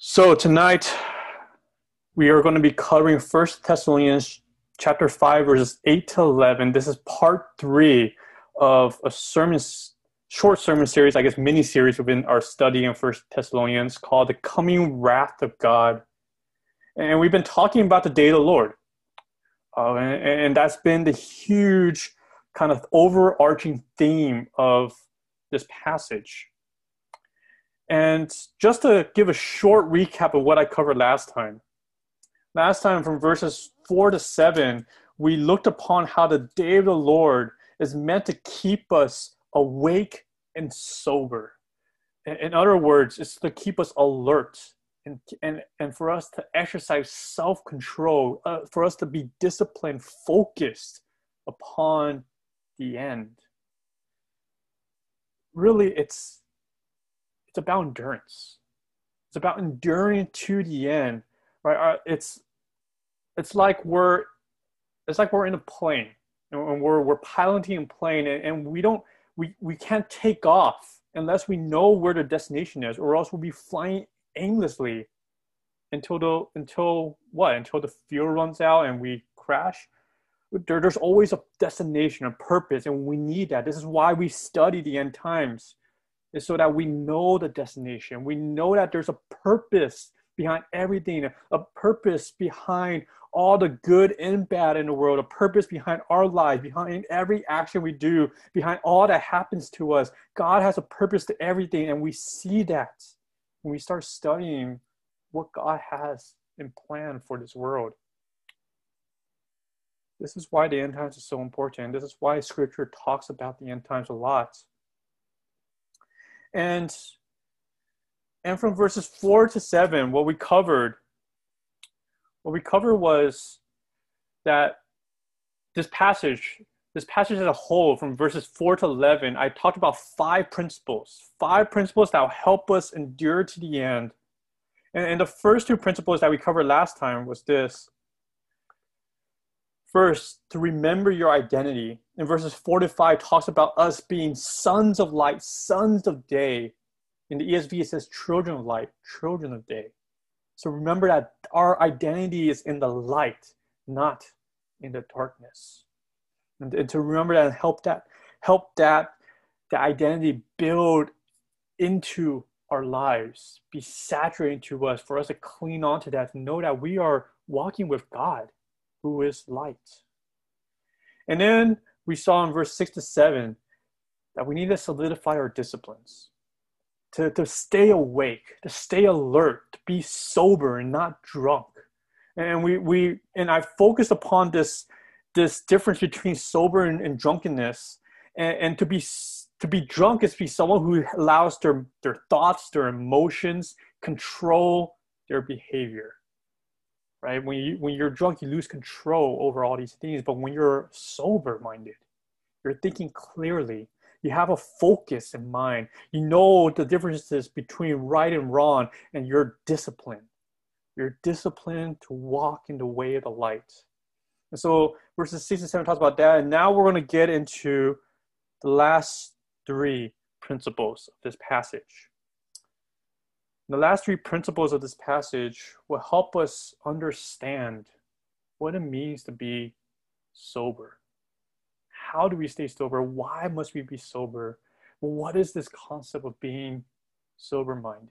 So tonight we are going to be covering First Thessalonians chapter 5 verses 8 to 11. This is part 3 of a sermon short sermon series, I guess mini series within our study in First Thessalonians called The Coming Wrath of God. And we've been talking about the day of the Lord. Uh, and, and that's been the huge kind of overarching theme of this passage. And just to give a short recap of what I covered last time. Last time, from verses 4 to 7, we looked upon how the day of the Lord is meant to keep us awake and sober. In other words, it's to keep us alert and, and, and for us to exercise self control, uh, for us to be disciplined, focused upon the end. Really, it's it's about endurance. It's about enduring to the end, right? Uh, it's it's like we're it's like we're in a plane and we're we're piloting a plane and, we don't we we can't take off unless we know where the destination is, or else we'll be flying aimlessly until the until what until the fuel runs out and we crash there, there's always a destination a purpose and we need that this is why we study the end times is so that we know the destination. We know that there's a purpose behind everything, a purpose behind all the good and bad in the world, a purpose behind our lives, behind every action we do, behind all that happens to us. God has a purpose to everything, and we see that when we start studying what God has in plan for this world. This is why the end times is so important. This is why scripture talks about the end times a lot. And and from verses four to seven, what we covered, what we covered was that this passage, this passage as a whole, from verses four to eleven, I talked about five principles, five principles that will help us endure to the end. And, and the first two principles that we covered last time was this First, to remember your identity. In verses 4 to 5, talks about us being sons of light, sons of day. In the ESV, it says children of light, children of day. So remember that our identity is in the light, not in the darkness. And, and to remember that and help that, help that, the identity build into our lives, be saturated to us, for us to cling on to that, to know that we are walking with God who is light. And then we saw in verse 6 to 7 that we need to solidify our disciplines, to, to stay awake, to stay alert, to be sober and not drunk. And we, we and I focused upon this, this difference between sober and, and drunkenness. And, and to be to be drunk is to be someone who allows their, their thoughts, their emotions control their behavior right? When you when you're drunk, you lose control over all these things. But when you're sober minded, you're thinking clearly. You have a focus in mind. You know the differences between right and wrong, and you're disciplined. You're disciplined to walk in the way of the light. And so verses six and seven talks about that. And now we're going to get into the last three principles of this passage. The last three principles of this passage will help us understand what it means to be sober. How do we stay sober? Why must we be sober? What is this concept of being sober minded?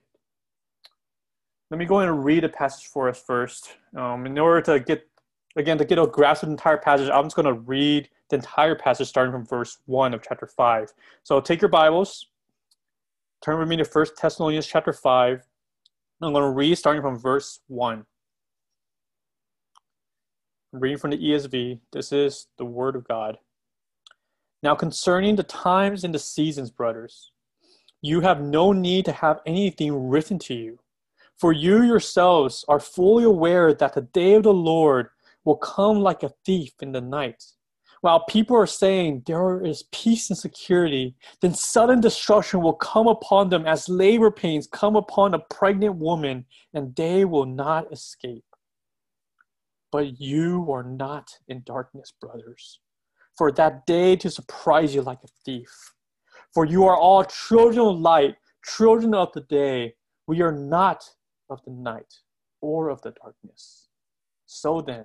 Let me go and read a passage for us first. Um, in order to get, again, to get a grasp of the entire passage, I'm just going to read the entire passage starting from verse 1 of chapter 5. So take your Bibles, turn with me to 1 Thessalonians chapter 5, I'm going to read starting from verse 1. I'm reading from the ESV. This is the Word of God. Now, concerning the times and the seasons, brothers, you have no need to have anything written to you, for you yourselves are fully aware that the day of the Lord will come like a thief in the night. While people are saying there is peace and security, then sudden destruction will come upon them as labor pains come upon a pregnant woman, and they will not escape. But you are not in darkness, brothers, for that day to surprise you like a thief. For you are all children of light, children of the day. We are not of the night or of the darkness. So then,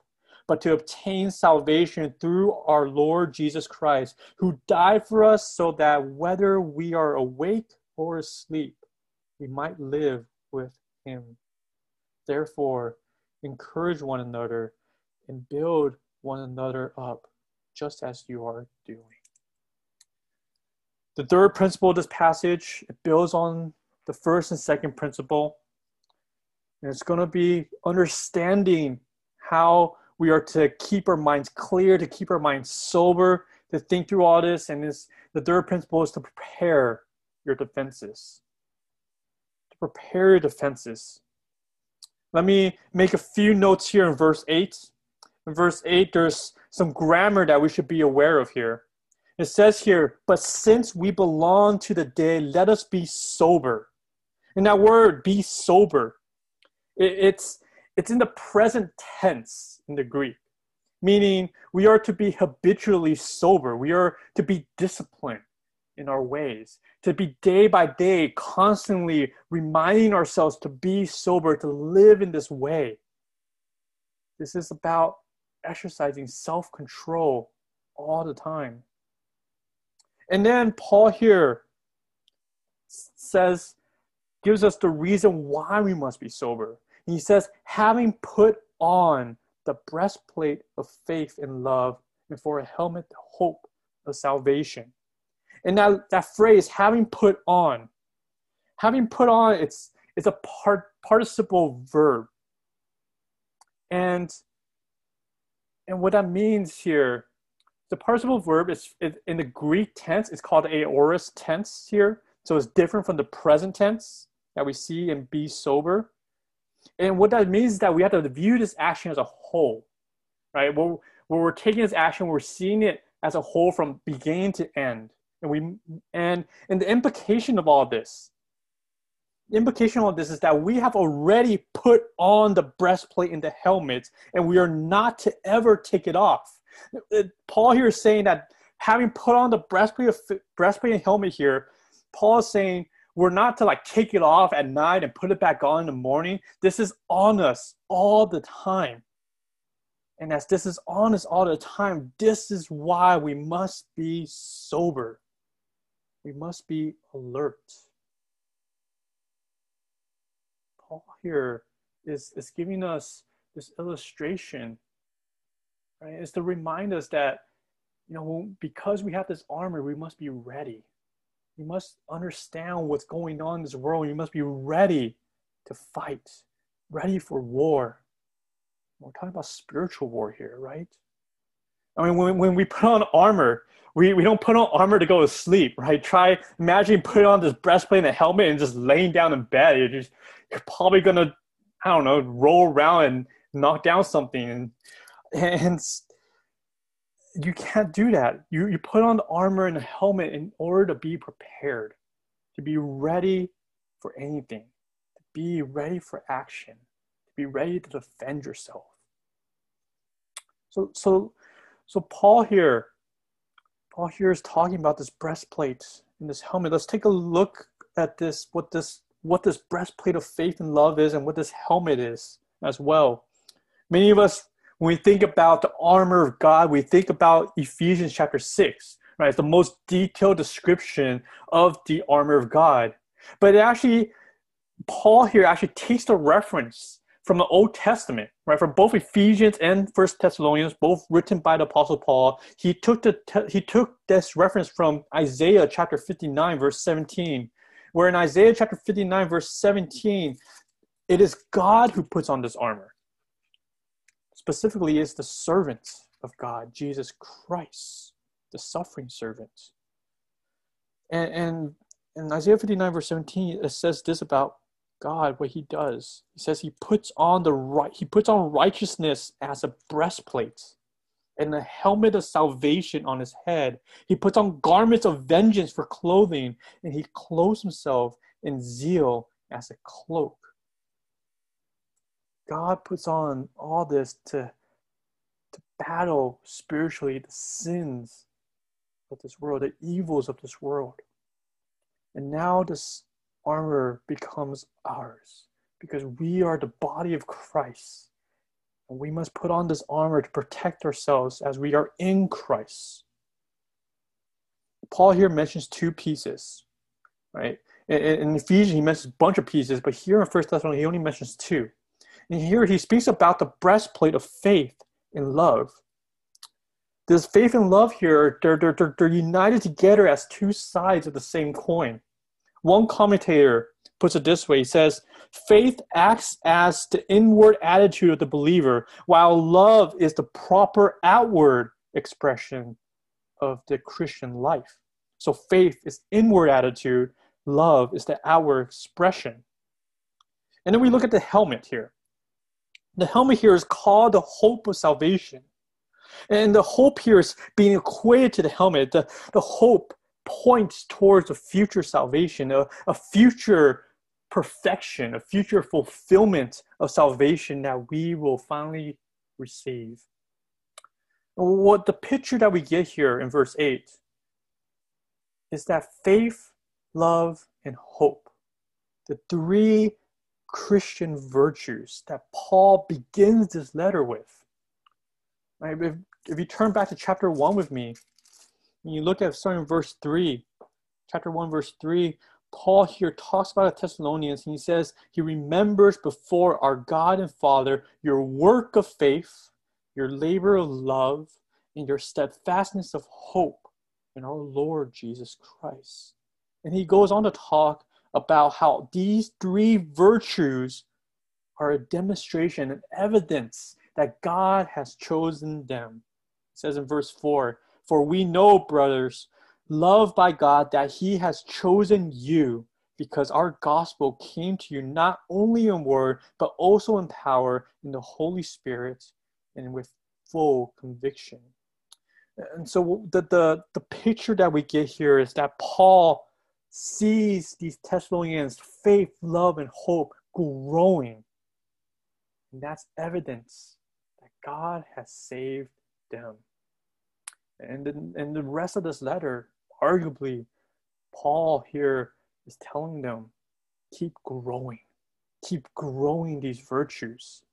but to obtain salvation through our Lord Jesus Christ, who died for us so that whether we are awake or asleep, we might live with him. Therefore, encourage one another and build one another up, just as you are doing. The third principle of this passage it builds on the first and second principle. And it's going to be understanding how we are to keep our minds clear, to keep our minds sober, to think through all this. And this, the third principle is to prepare your defenses. To prepare your defenses. Let me make a few notes here in verse 8. In verse 8, there's some grammar that we should be aware of here. It says here, but since we belong to the day, let us be sober. And that word, be sober, it, it's, it's in the present tense in the Greek, meaning we are to be habitually sober. We are to be disciplined in our ways, to be day by day constantly reminding ourselves to be sober, to live in this way. This is about exercising self control all the time. And then Paul here says, gives us the reason why we must be sober. He says, having put on the breastplate of faith and love, and for a helmet, the hope of salvation. And that, that phrase, having put on, having put on, it's, it's a part, participle verb. And and what that means here, the participle verb is in the Greek tense, it's called aorist tense here. So it's different from the present tense that we see in be sober. And what that means is that we have to view this action as a whole, right? When, when we're taking this action, we're seeing it as a whole from beginning to end. And we and and the implication of all this the implication of this is that we have already put on the breastplate and the helmet, and we are not to ever take it off. Paul here is saying that having put on the breastplate, breastplate and helmet here, Paul is saying we're not to like take it off at night and put it back on in the morning. This is on us all the time. And as this is on us all the time, this is why we must be sober. We must be alert. Paul here is, is giving us this illustration, right? Is to remind us that, you know, because we have this armor, we must be ready. We must understand what's going on in this world. You must be ready to fight, ready for war. We're talking about spiritual war here, right? I mean, when, when we put on armor, we, we don't put on armor to go to sleep, right? Try imagine putting on this breastplate and a helmet and just laying down in bed. You're just you're probably gonna I don't know roll around and knock down something and and you can't do that. You you put on the armor and the helmet in order to be prepared, to be ready for anything, to be ready for action, to be ready to defend yourself. So so so Paul here, Paul here is talking about this breastplate and this helmet. Let's take a look at this, what this what this breastplate of faith and love is and what this helmet is as well. Many of us, when we think about the armor of God, we think about Ephesians chapter 6, right? It's the most detailed description of the armor of God. But actually, Paul here actually takes the reference from the Old Testament, right? From both Ephesians and First Thessalonians, both written by the Apostle Paul. He took the he took this reference from Isaiah chapter 59, verse 17, where in Isaiah chapter 59, verse 17, it is God who puts on this armor. Specifically, is the servant of God, Jesus Christ, the suffering servant. And, and in Isaiah 59, verse 17, it says this about God, what he does, he says he puts on the right, he puts on righteousness as a breastplate and the helmet of salvation on his head. He puts on garments of vengeance for clothing, and he clothes himself in zeal as a cloak. God puts on all this to, to battle spiritually the sins of this world, the evils of this world. And now this armor becomes ours because we are the body of Christ. And we must put on this armor to protect ourselves as we are in Christ. Paul here mentions two pieces, right? In, Ephesians, he mentions a bunch of pieces, but here in First Thessalonians, he only mentions two. And here he speaks about the breastplate of faith and love. This faith and love here, they're, they're, they're united together as two sides of the same coin. One commentator puts it this way he says, Faith acts as the inward attitude of the believer, while love is the proper outward expression of the Christian life. So faith is inward attitude, love is the outward expression. And then we look at the helmet here. The helmet here is called the hope of salvation. And the hope here is being equated to the helmet. The, the hope points towards a future salvation, a, a future perfection, a future fulfillment of salvation that we will finally receive. What the picture that we get here in verse 8 is that faith, love, and hope, the three Christian virtues that Paul begins this letter with. Right? If, if you turn back to chapter 1 with me, and you look at starting verse 3, chapter 1, verse 3, Paul here talks about the Thessalonians and he says, He remembers before our God and Father your work of faith, your labor of love, and your steadfastness of hope in our Lord Jesus Christ. And he goes on to talk about how these three virtues are a demonstration and evidence that God has chosen them. It says in verse 4 for we know, brothers, loved by God, that He has chosen you because our gospel came to you not only in word, but also in power in the Holy Spirit and with full conviction. And so the, the, the picture that we get here is that Paul sees these Thessalonians' faith, love, and hope growing. And that's evidence that God has saved them. And in, in the rest of this letter, arguably, Paul here is telling them keep growing, keep growing these virtues.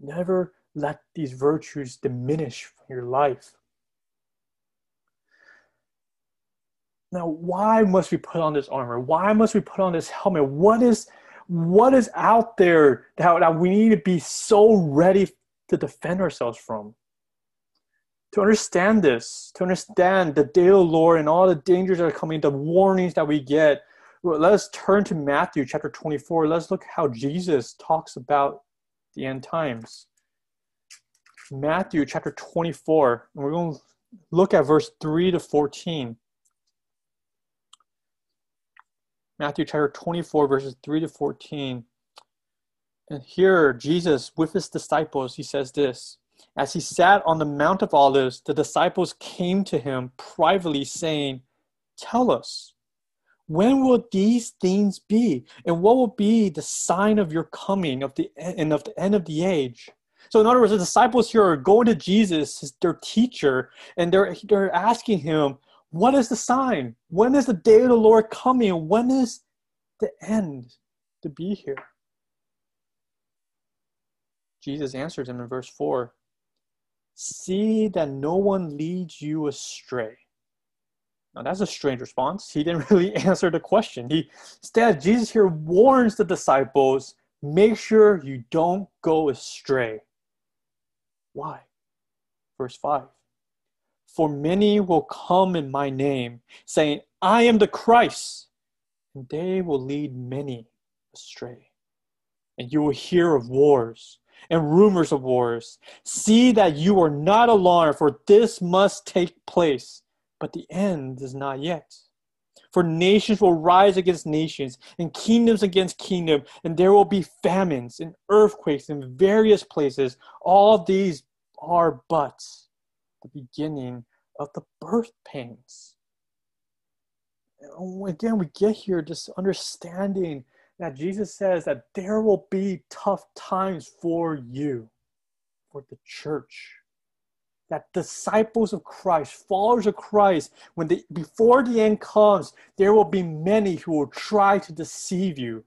Never let these virtues diminish from your life. Now, why must we put on this armor? Why must we put on this helmet? What is what is out there that, that we need to be so ready to defend ourselves from? to understand this, to understand the day of the Lord and all the dangers that are coming, the warnings that we get, let us turn to Matthew chapter 24. Let's look how Jesus talks about the end times. Matthew chapter 24, and we're going to look at verse 3 to 14. Matthew chapter 24, verses 3 to 14. And here, Jesus, with his disciples, he says this as he sat on the Mount of Olives, the disciples came to him privately, saying, Tell us, when will these things be? And what will be the sign of your coming of the and of the end of the age? So, in other words, the disciples here are going to Jesus, their teacher, and they're, they're asking him, What is the sign? When is the day of the Lord coming? When is the end to be here? Jesus answered him in verse 4 See that no one leads you astray. Now that's a strange response. He didn't really answer the question. He instead Jesus here warns the disciples, make sure you don't go astray. Why? Verse 5. For many will come in my name, saying, I am the Christ, and they will lead many astray. And you will hear of wars and rumors of wars. See that you are not alarmed, for this must take place, but the end is not yet. For nations will rise against nations, and kingdoms against kingdom, and there will be famines and earthquakes in various places. All these are but the beginning of the birth pains. Again, we get here just understanding that Jesus says that there will be tough times for you, for the church. That disciples of Christ, followers of Christ, when the before the end comes, there will be many who will try to deceive you.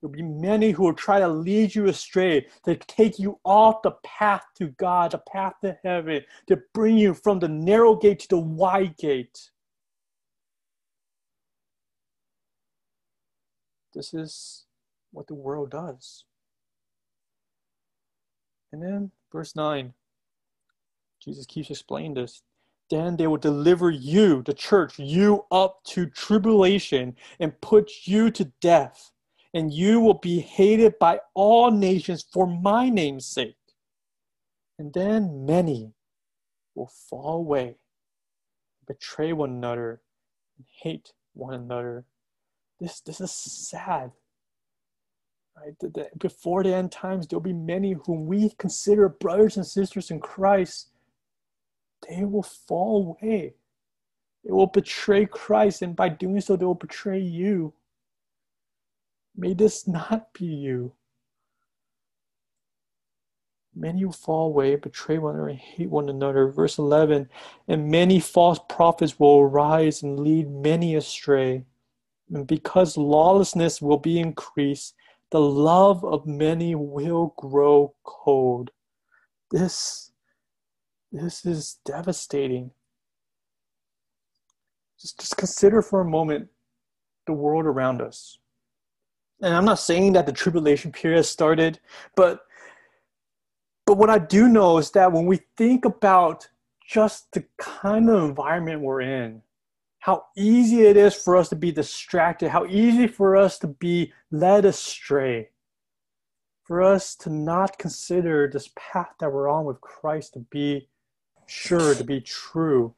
There'll be many who will try to lead you astray, to take you off the path to God, the path to heaven, to bring you from the narrow gate to the wide gate. This is what the world does. And then, verse 9, Jesus keeps explaining this. Then they will deliver you, the church, you up to tribulation and put you to death, and you will be hated by all nations for my name's sake. And then many will fall away, betray one another, and hate one another this this is sad. Right? Before the end times, there'll be many whom we consider brothers and sisters in Christ. They will fall away. They will betray Christ, and by doing so, they will betray you. May this not be you. Many will fall away, betray one another, and hate one another. Verse 11 And many false prophets will arise and lead many astray. And because lawlessness will be increased, the love of many will grow cold. This, this is devastating. Just, just consider for a moment the world around us. And I'm not saying that the tribulation period started, but but what I do know is that when we think about just the kind of environment we're in, how easy it is for us to be distracted, how easy for us to be led astray, for us to not consider this path that we're on with Christ to be sure, to be true.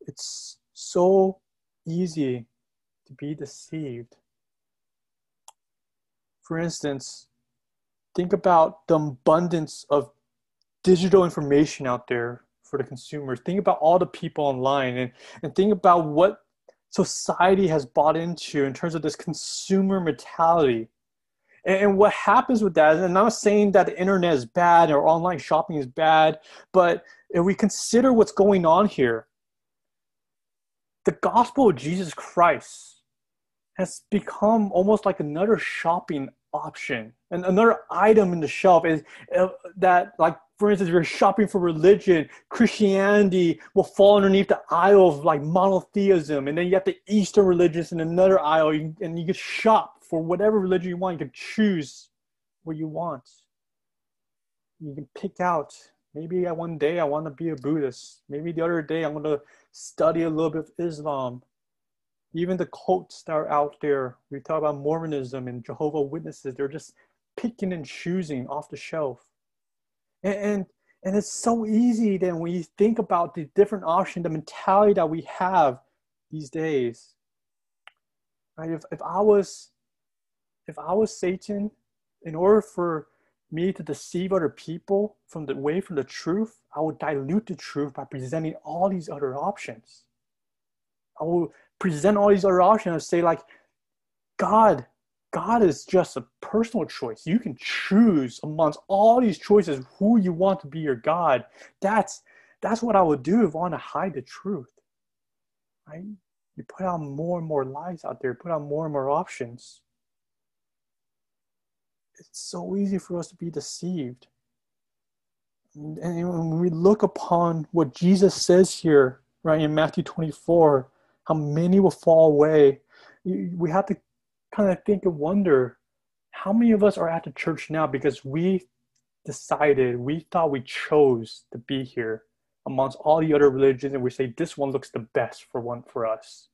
It's so easy to be deceived. For instance, think about the abundance of digital information out there for the consumers. Think about all the people online and, and think about what society has bought into in terms of this consumer mentality. And, and what happens with that, and I'm not saying that the internet is bad or online shopping is bad, but if we consider what's going on here, the gospel of Jesus Christ has become almost like another shopping option and another item in the shelf is uh, that like for instance, you're shopping for religion, Christianity will fall underneath the aisle of like monotheism, and then you have the Eastern religions in another aisle, and you can shop for whatever religion you want. You can choose what you want. You can pick out. Maybe one day I want to be a Buddhist. Maybe the other day I'm going to study a little bit of Islam. Even the cults that are out there, we talk about Mormonism and Jehovah Witnesses. They're just picking and choosing off the shelf and, and, and it's so easy then when you think about the different options, the mentality that we have these days. Right? If, if I was if I was Satan, in order for me to deceive other people from the way from the truth, I would dilute the truth by presenting all these other options. I will present all these other options and say like, God God is just a personal choice. You can choose amongst all these choices who you want to be your God. That's that's what I would do if I want to hide the truth. Right? You put out more and more lies out there, put out more and more options. It's so easy for us to be deceived. And when we look upon what Jesus says here, right, in Matthew 24, how many will fall away, we have to kind of think and wonder how many of us are at the church now because we decided, we thought we chose to be here amongst all the other religions and we say this one looks the best for one for us.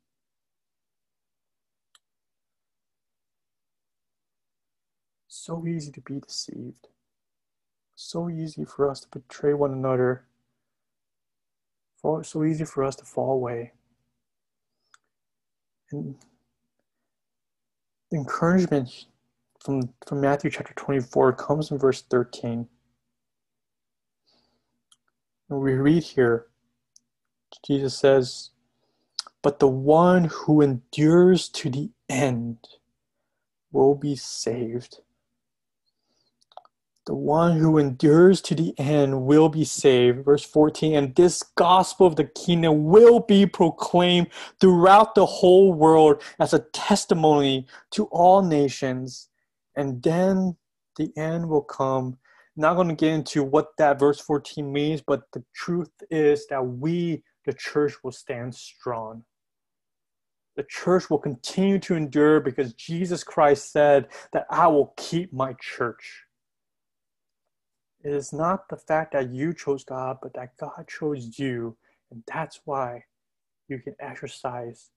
So easy to be deceived. So easy for us to betray one another. So easy for us to fall away. And encouragement from, from Matthew chapter 24 comes in verse 13. And we read here, Jesus says, But the one who endures to the end will be saved. The one who endures to the end will be saved. Verse 14, and this gospel of the kingdom will be proclaimed throughout the whole world as a testimony to all nations. And then the end will come. not going to get into what that verse 14 means, but the truth is that we, the church, will stand strong the church will continue to endure because Jesus Christ said that I will keep my church. It is not the fact that you chose God, but that God chose you. And that's why you can exercise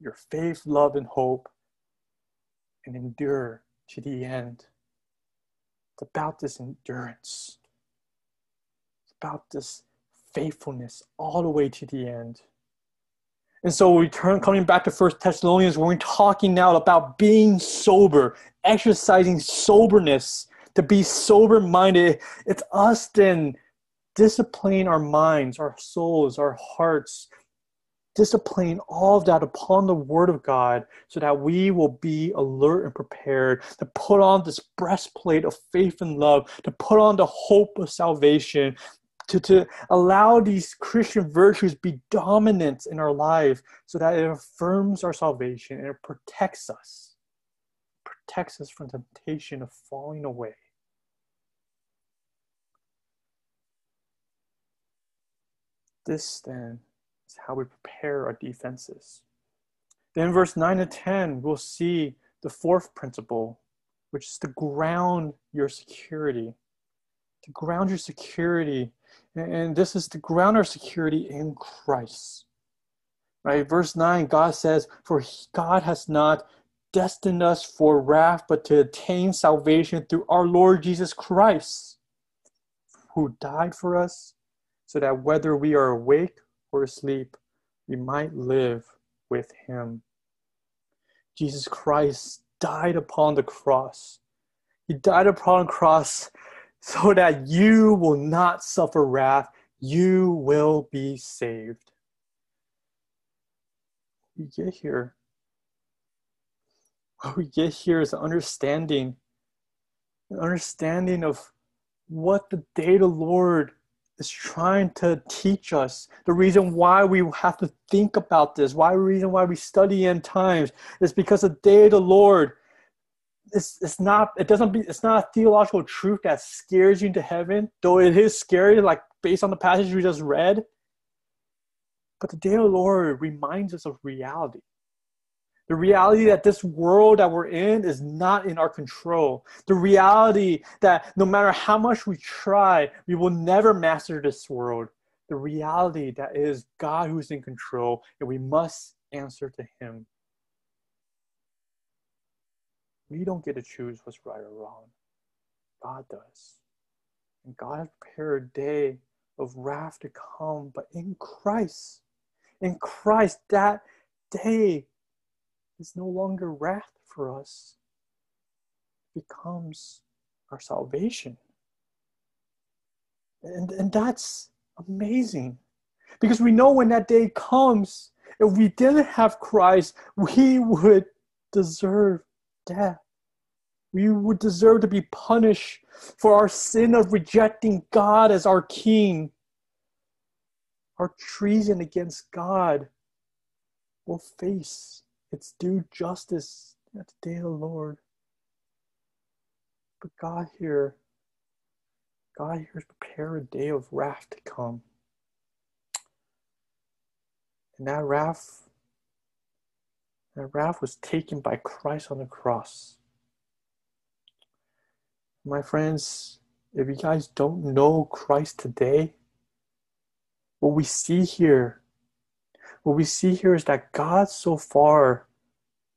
your faith, love, and hope and endure to the end. It's about this endurance, it's about this faithfulness all the way to the end. And so we turn coming back to First Thessalonians, we're talking now about being sober, exercising soberness to be sober minded. It's us then disciplining our minds, our souls, our hearts, disciplining all of that upon the Word of God so that we will be alert and prepared to put on this breastplate of faith and love, to put on the hope of salvation, to, to allow these Christian virtues be dominant in our life so that it affirms our salvation and it protects us, protects us from temptation of falling away. This then is how we prepare our defenses. Then, verse 9 to 10, we'll see the fourth principle, which is to ground your security. To ground your security. And this is to ground our security in Christ. Right? Verse 9, God says, For God has not destined us for wrath, but to attain salvation through our Lord Jesus Christ, who died for us so that whether we are awake or asleep, we might live with him. Jesus Christ died upon the cross. He died upon the cross so that you will not suffer wrath, you will be saved. We get here. What we get here is understanding, an understanding of what the day the Lord is trying to teach us. The reason why we have to think about this, why the reason why we study end times, is because the day of the Lord it's, it's not it doesn't be it's not a theological truth that scares you into heaven, though it is scary, like based on the passage we just read. But the day of the Lord reminds us of reality. The reality that this world that we're in is not in our control. The reality that no matter how much we try, we will never master this world. The reality that is God who's in control and we must answer to Him. We don't get to choose what's right or wrong. God does. And God has prepared a day of wrath to come, but in Christ, in Christ, that day is no longer wrath for us, it becomes our salvation. And, and that's amazing because we know when that day comes, if we didn't have Christ, we would deserve death. We would deserve to be punished for our sin of rejecting God as our King. Our treason against God will face its due justice at the day of the Lord. But God here, God here has prepared a day of wrath to come. And that wrath, that wrath was taken by Christ on the cross. My friends, if you guys don't know Christ today, what we see here what we see here is that God so far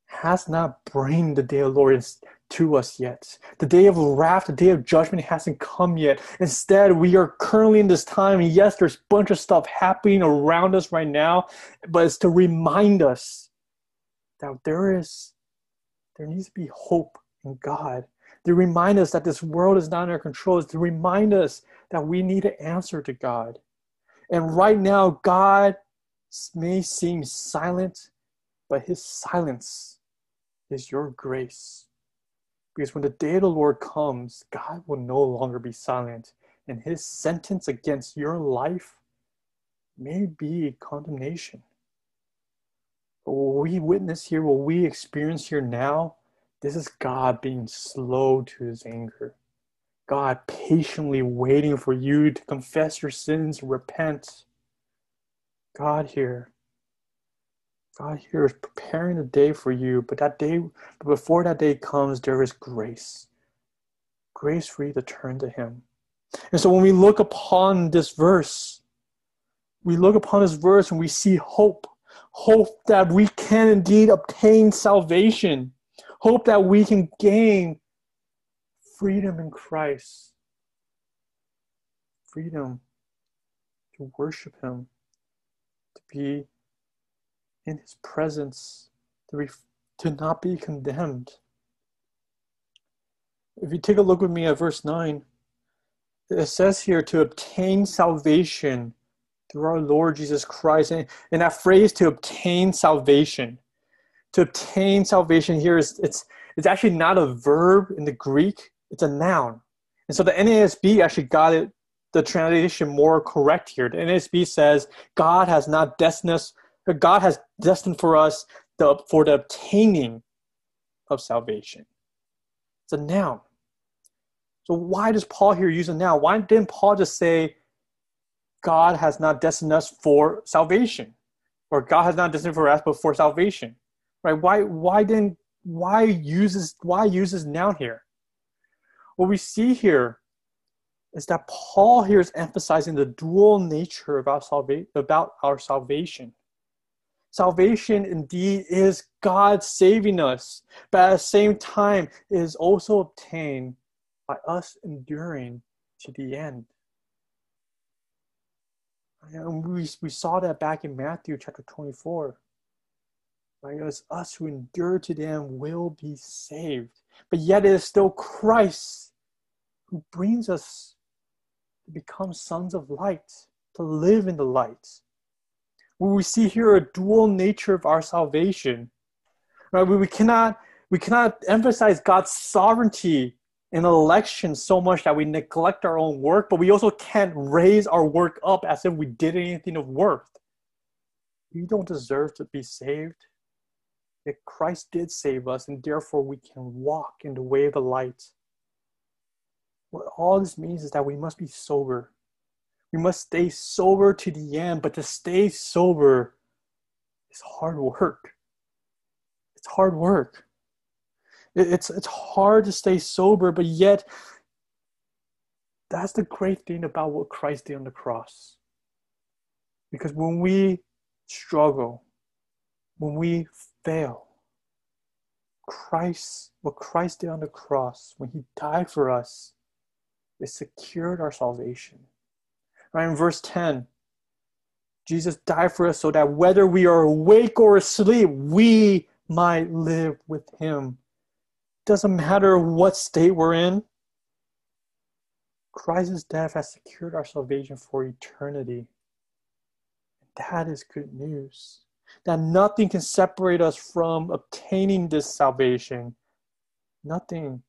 has not bring the day of Lord to us yet. The day of wrath, the day of judgment hasn't come yet. Instead, we are currently in this time. And yes, there's a bunch of stuff happening around us right now, but it's to remind us that there is, there needs to be hope in God. To remind us that this world is not in our control, is to remind us that we need to answer to God. And right now, God may seem silent, but his silence is your grace. Because when the day of the Lord comes, God will no longer be silent, and his sentence against your life may be condemnation. But what we witness here, what we experience here now, this is God being slow to his anger. God patiently waiting for you to confess your sins, repent. God here God here is preparing a day for you, but that day, but before that day comes, there is grace. Grace for you to turn to Him. And so when we look upon this verse, we look upon this verse and we see hope. Hope that we can indeed obtain salvation. Hope that we can gain freedom in Christ. Freedom to worship Him, be in his presence to, to not be condemned. If you take a look with me at verse 9, it says here to obtain salvation through our Lord Jesus Christ. And, and that phrase to obtain salvation, to obtain salvation here is it's it's actually not a verb in the Greek, it's a noun. And so the NASB actually got it the translation more correct here. The NASB says God has not destined us God has destined for us the, for the obtaining of salvation. It's a noun. So why does Paul here use a noun? Why didn't Paul just say God has not destined us for salvation? Or God has not destined for us but for salvation. Right? Why why didn't why uses why uses noun here? What we see here is that Paul here is emphasizing the dual nature of our salva- about our salvation. Salvation indeed is God saving us, but at the same time, it is also obtained by us enduring to the end. And we, we saw that back in Matthew chapter 24. Right? It was us who endure to the end will be saved. But yet it is still Christ who brings us become sons of light, to live in the light Where we see here a dual nature of our salvation. Right? We, we cannot we cannot emphasize God's sovereignty in election so much that we neglect our own work, but we also can't raise our work up as if we did anything of worth. We don't deserve to be saved. Yet Christ did save us, and therefore we can walk in the way of the light. What all this means is that we must be sober we must stay sober to the end, but to stay sober is hard work. It's hard work. It's, it's hard to stay sober, but yet that's the great thing about what Christ did on the cross. Because when we struggle, when we fail, Christ, what Christ did on the cross, when he died for us, it secured our salvation. Right in verse 10, Jesus died for us so that whether we are awake or asleep, we might live with him. Doesn't matter what state we're in. Christ's death has secured our salvation for eternity. That is good news. That nothing can separate us from obtaining this salvation. Nothing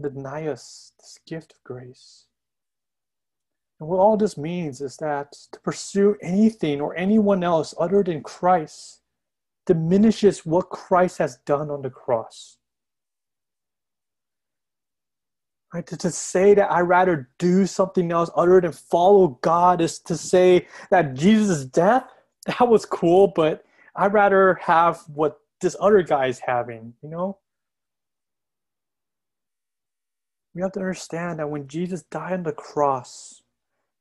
deny us this gift of grace. And what all this means is that to pursue anything or anyone else other than Christ diminishes what Christ has done on the cross. Right? To, to say that I rather do something else other than follow God is to say that Jesus' death, that was cool, but I'd rather have what this other guy is having, you know? We have to understand that when Jesus died on the cross,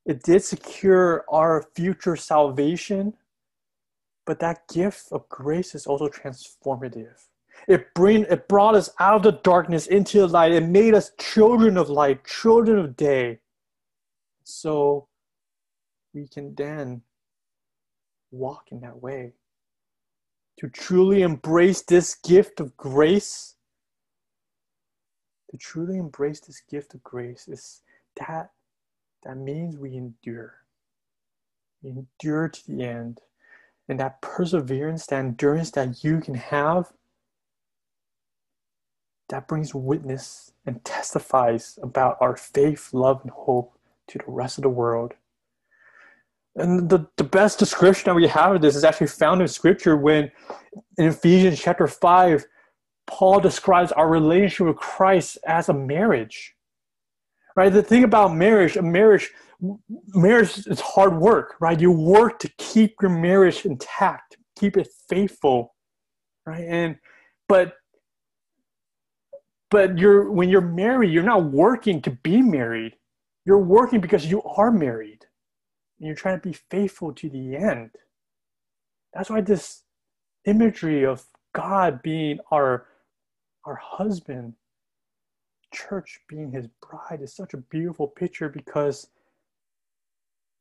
it did secure our future salvation, but that gift of grace is also transformative. It bring it brought us out of the darkness into the light. It made us children of light, children of day. So we can then walk in that way to truly embrace this gift of grace, to truly embrace this gift of grace is that that means we endure. We endure to the end. And that perseverance, that endurance that you can have, that brings witness and testifies about our faith, love, and hope to the rest of the world. And the, the best description that we have of this is actually found in scripture when in Ephesians chapter 5, Paul describes our relationship with Christ as a marriage. Right? The thing about marriage, a marriage, marriage is hard work, right? You work to keep your marriage intact, keep it faithful, right? And but but you're when you're married, you're not working to be married. You're working because you are married and you're trying to be faithful to the end. That's why this imagery of God being our, our husband, church being his bride, is such a beautiful picture because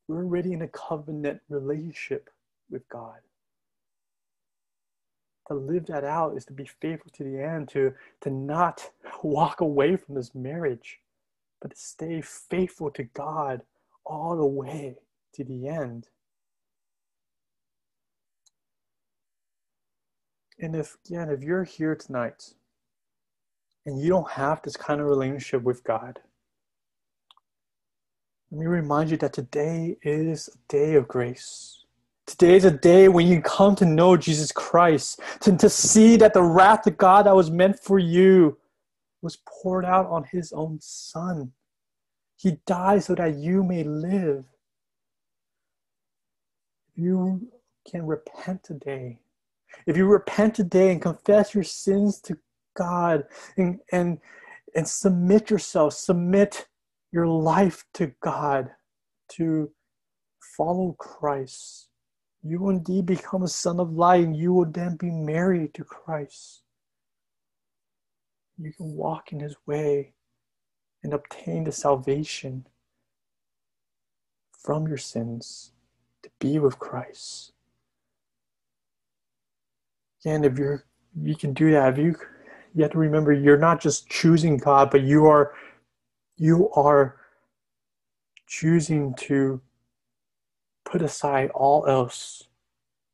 we're already in a covenant relationship with God. To live that out is to be faithful to the end, to, to not walk away from this marriage, but to stay faithful to God all the way to the end. And if, again, if you're here tonight and you don't have this kind of relationship with God, let me remind you that today is a day of grace. Today is a day when you come to know Jesus Christ, to, to see that the wrath of God that was meant for you was poured out on his own son. He died so that you may live you can repent today, if you repent today and confess your sins to God and, and, and submit yourself, submit your life to God to follow Christ, you will indeed become a son of light and you will then be married to Christ. You can walk in his way and obtain the salvation from your sins to be with Christ. And if you're you can do that, if you you have to remember you're not just choosing God, but you are you are choosing to put aside all else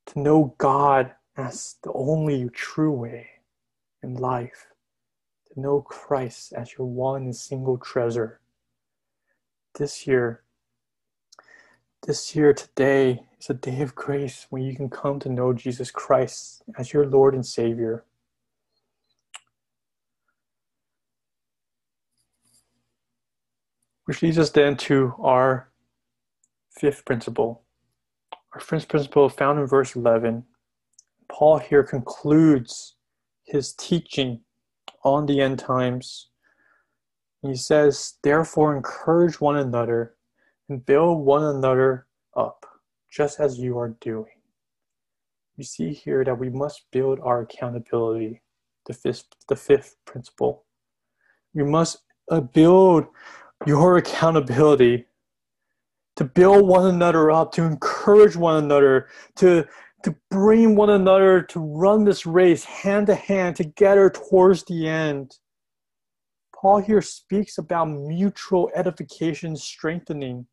to know God as the only true way in life, to know Christ as your one single treasure. This year, this year, today, is a day of grace when you can come to know Jesus Christ as your Lord and Savior. Which leads us then to our fifth principle. Our fifth principle found in verse 11. Paul here concludes his teaching on the end times. He says, Therefore, encourage one another and build one another up, just as you are doing. You see here that we must build our accountability, the fifth, the fifth principle. You must uh, build your accountability to build one another up, to encourage one another, to, to bring one another to run this race hand to hand together towards the end. Paul here speaks about mutual edification strengthening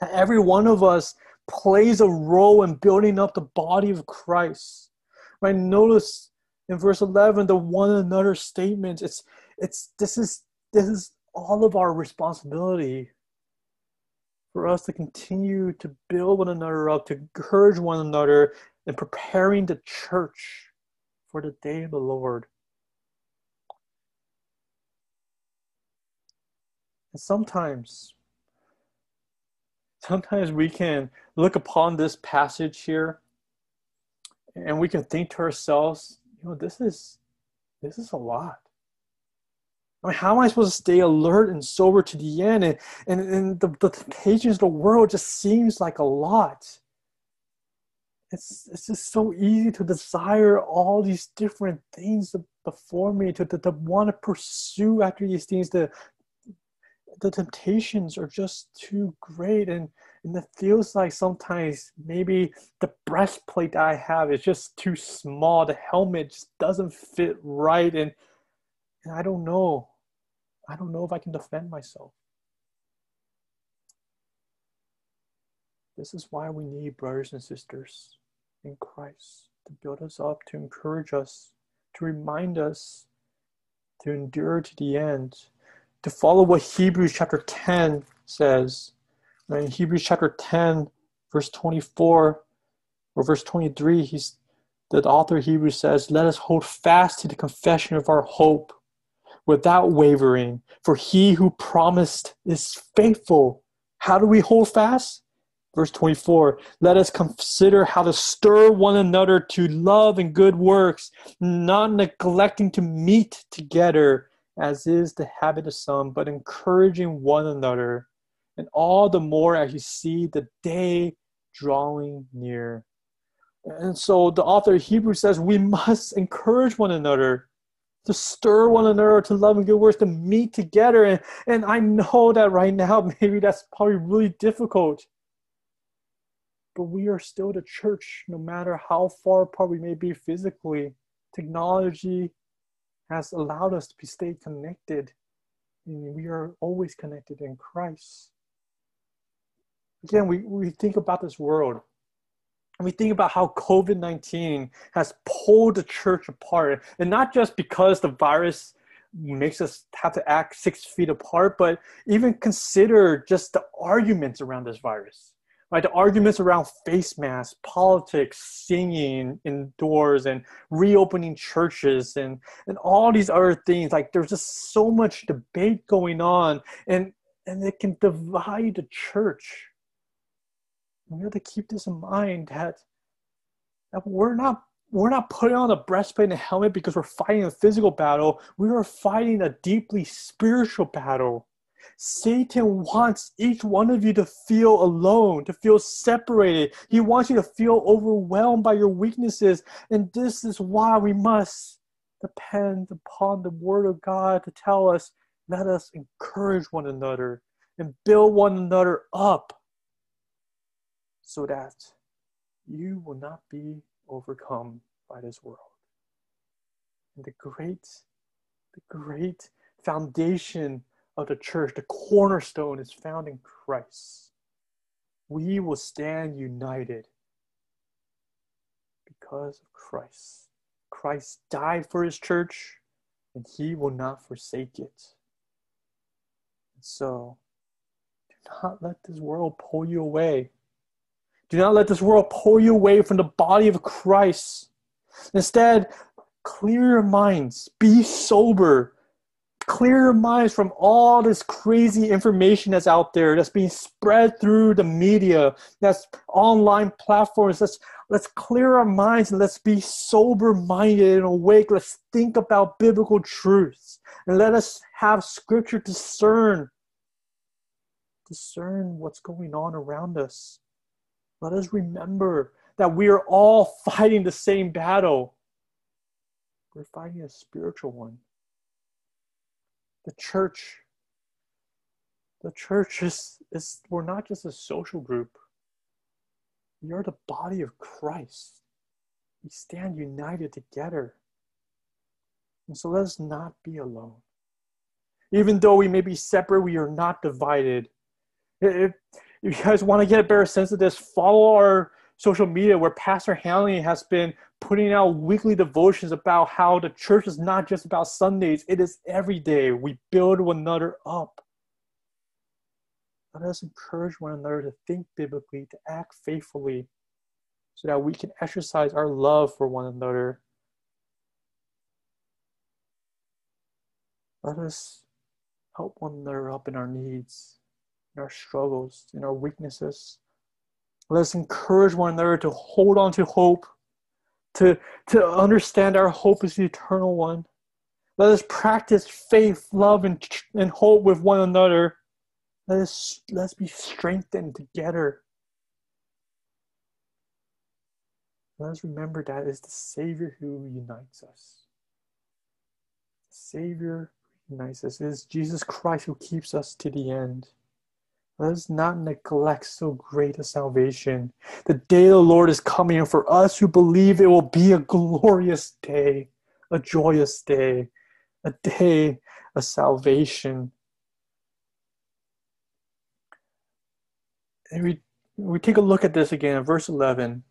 That every one of us plays a role in building up the body of Christ. Right? Notice in verse 11 the one another statement. It's it's this is this is all of our responsibility for us to continue to build one another up, to encourage one another, and preparing the church for the day of the Lord. And sometimes sometimes we can look upon this passage here and we can think to ourselves, you know, this is this is a lot. I mean, how am I supposed to stay alert and sober to the end? And, and, and the, the temptations of the world just seems like a lot. It's, it's just so easy to desire all these different things before me, to, to, to want to pursue after these things, to, the temptations are just too great and and it feels like sometimes maybe the breastplate I have is just too small. The helmet just doesn't fit right and, and I don't know. I don't know if I can defend myself. This is why we need brothers and sisters in Christ to build us up, to encourage us, to remind us to endure to the end, to follow what Hebrews chapter 10 says. In Hebrews chapter 10, verse 24 or verse 23, he's the author of Hebrews says, Let us hold fast to the confession of our hope without wavering, for he who promised is faithful. How do we hold fast? Verse 24 Let us consider how to stir one another to love and good works, not neglecting to meet together, as is the habit of some, but encouraging one another, and all the more as you see the day drawing near. And so the author of Hebrews says we must encourage one another to stir one another to love and good works, to meet together. And, and I know that right now, maybe that's probably really difficult but we are still the church no matter how far apart we may be physically. Technology has allowed us to be stay connected. And we are always connected in Christ. Again, we, we think about this world and we think about how COVID 19 has pulled the church apart. And not just because the virus makes us have to act six feet apart, but even consider just the arguments around this virus right? The arguments around face masks, politics, singing indoors, and reopening churches, and and all these other things. Like there's just so much debate going on, and and it can divide the church. We have to keep this in mind that that we're not we're not putting on a breastplate and a helmet because we're fighting a physical battle. We are fighting a deeply spiritual battle Satan wants each one of you to feel alone, to feel separated. He wants you to feel overwhelmed by your weaknesses. And this is why we must depend upon the Word of God to tell us, let us encourage one another and build one another up so that you will not be overcome by this world. And the great, the great foundation of the church, the cornerstone is found in Christ. We will stand united because of Christ. Christ died for his church, and he will not forsake it. And so, do not let this world pull you away. Do not let this world pull you away from the body of Christ. Instead, clear your minds, be sober, clear your minds from all this crazy information that's out there that's being spread through the media that's online platforms. Let's let's clear our minds and let's be sober minded and awake. Let's think about biblical truths and let us have scripture discern discern what's going on around us let us remember that we are all fighting the same battle. We're fighting a spiritual one. The church the church is, is we're not just a social group. We are the body of christ. We stand united together. And so let us not be alone. Even though we may be separate we are not divided if you guys want to get a better sense of this follow our social media where pastor hanley has been putting out weekly devotions about how the church is not just about Sundays, it is every day. We build one another up. Let us encourage one another to think biblically, to act faithfully, so that we can exercise our love for one another. Let us help one another up in our needs, in our struggles, in our weaknesses. Let us encourage one another to hold on to hope to, to understand our hope is the eternal one. Let us practice faith, love, and, and hope with one another. Let us, let's be strengthened together. Let us remember that it's the Savior who unites us. The Savior us. It is Jesus Christ who keeps us to the end. Let us not neglect so great a salvation. The day of the Lord is coming, and for us who believe it will be a glorious day, a joyous day, a day of salvation. And we, we take a look at this again in verse 11.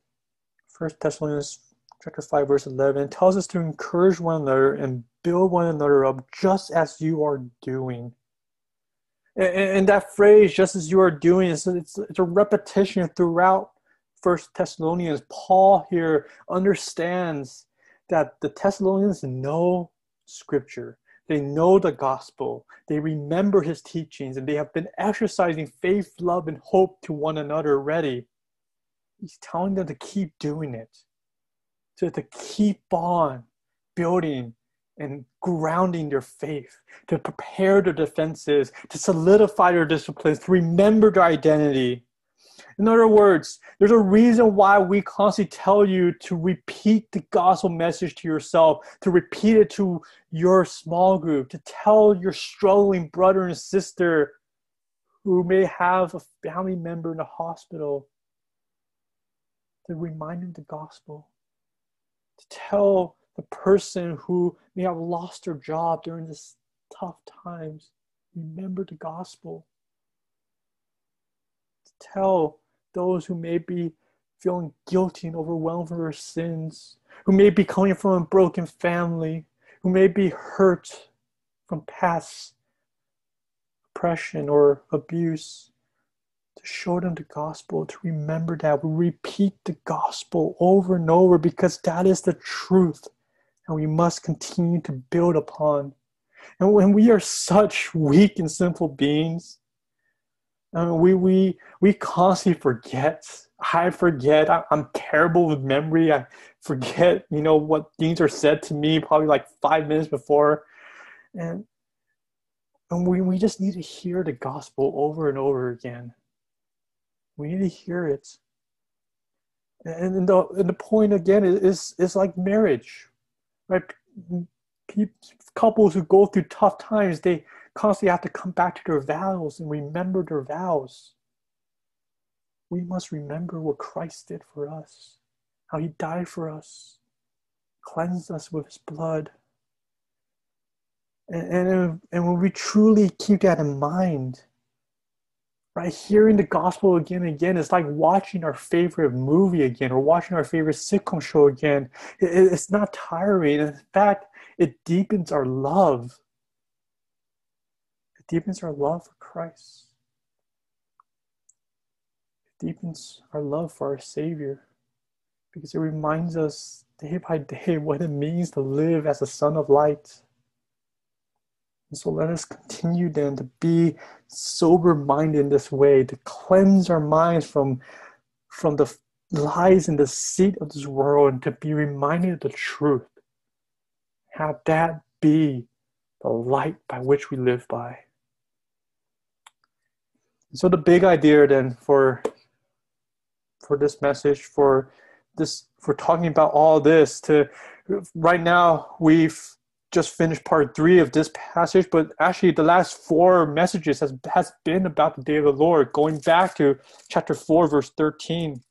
1 Thessalonians chapter 5, verse 11 tells us to encourage one another and build one another up just as you are doing. And, that phrase, just as you are doing, is it's, it's a repetition throughout First Thessalonians. Paul here understands that the Thessalonians know Scripture. They know the gospel. They remember his teachings, and they have been exercising faith, love, and hope to one another already. He's telling them to keep doing it, to, to keep on building and grounding their faith, to prepare their defenses, to solidify their disciplines, to remember their identity. In other words, there's a reason why we constantly tell you to repeat the gospel message to yourself, to repeat it to your small group, to tell your struggling brother and sister who may have a family member in the hospital, to remind them the gospel, to tell the person who may have lost their job during this tough times, remember the gospel. Tell those who may be feeling guilty and overwhelmed for their sins, who may be coming from a broken family, who may be hurt from past oppression or abuse, to show them the gospel, to remember that. We repeat the gospel over and over because that is the truth and we must continue to build upon. And when we are such weak and sinful beings, I mean, we, we, we constantly forget. I forget. I, I'm terrible with memory. I forget, you know, what things are said to me probably like five minutes before. And, and we, we just need to hear the gospel over and over again. We need to hear it. And the, and the point again is, is like marriage right? Couples who go through tough times, they constantly have to come back to their vows and remember their vows. We must remember what Christ did for us, how he died for us, cleansed us with his blood. And, and, and when we truly keep that in mind, right? Hearing the gospel again and again is like watching our favorite movie again or watching our favorite sitcom show again. It, it's not tiring. In fact it deepens our love. It deepens our love for christ. It deepens our love for our savior because it reminds us day by day what it means to live as a son of light and so let us continue then to be sober minded in this way, to cleanse our minds from, from the lies and deceit of this world, and to be reminded of the truth. Have that be the light by which we live by. so the big idea then for for this message, for this for talking about all this, to right now we've just finished part three of this passage, but actually the last four messages has has been about the day of the Lord, going back to chapter four, verse thirteen.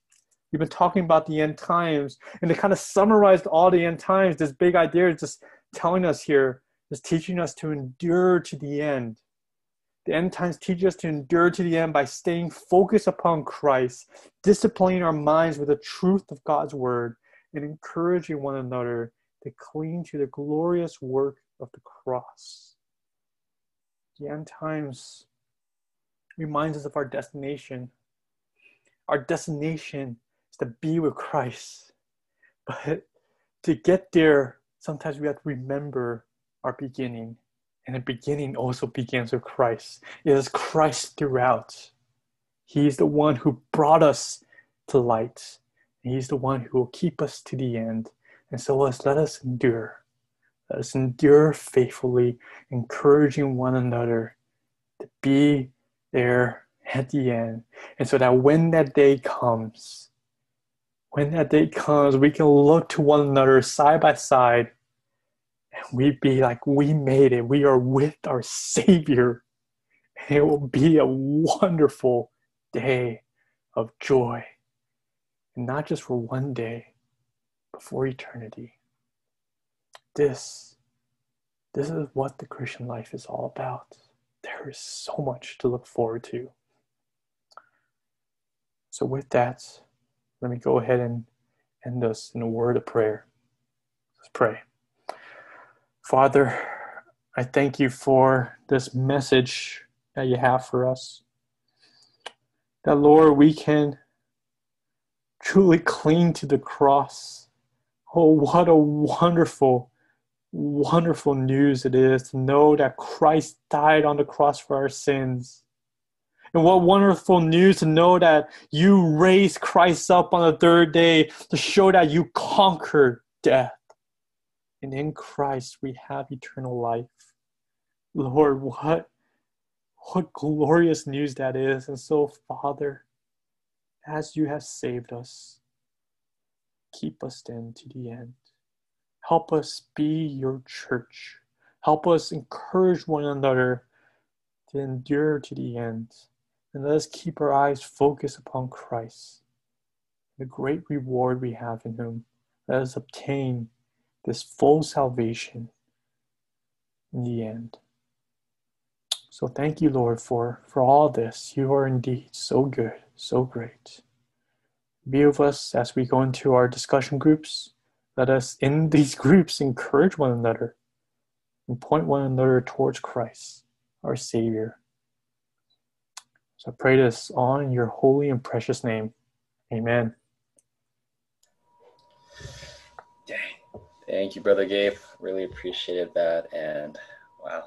We've been talking about the end times, and it kind of summarized all the end times. This big idea is just telling us here, is teaching us to endure to the end. The end times teach us to endure to the end by staying focused upon Christ, disciplining our minds with the truth of God's word, and encouraging one another to cling to the glorious work of the cross. The end times reminds us of our destination. Our destination is to be with Christ. But to get there, sometimes we have to remember our beginning. And the beginning also begins with Christ. It is Christ throughout. He is the one who brought us to light. He's the one who will keep us to the end. And so let's let us endure. Let us endure faithfully, encouraging one another to be there at the end. And so that when that day comes, when that day comes, we can look to one another side by side and we be like, we made it. We are with our Savior. And it will be a wonderful day of joy. And not just for one day, for eternity. This, this is what the Christian life is all about. There is so much to look forward to. So, with that, let me go ahead and end us in a word of prayer. Let's pray. Father, I thank you for this message that you have for us. That, Lord, we can truly cling to the cross. Oh, what a wonderful, wonderful news it is to know that Christ died on the cross for our sins. And what wonderful news to know that you raised Christ up on the third day to show that you conquered death. And in Christ we have eternal life. Lord, what what glorious news that is. And so, Father, as you have saved us, keep us then to the end. Help us be your church. Help us encourage one another to endure to the end. And let us keep our eyes focused upon Christ, the great reward we have in Him. Let us obtain this full salvation in the end. So thank you, Lord, for, for all this. You are indeed so good, so great. Be with us as we go into our discussion groups. Let us, in these groups, encourage one another and point one another towards Christ, our Savior so I pray this on in your holy and precious name. Amen. Dang. Thank you, Brother Gabe. Really appreciated that. And wow,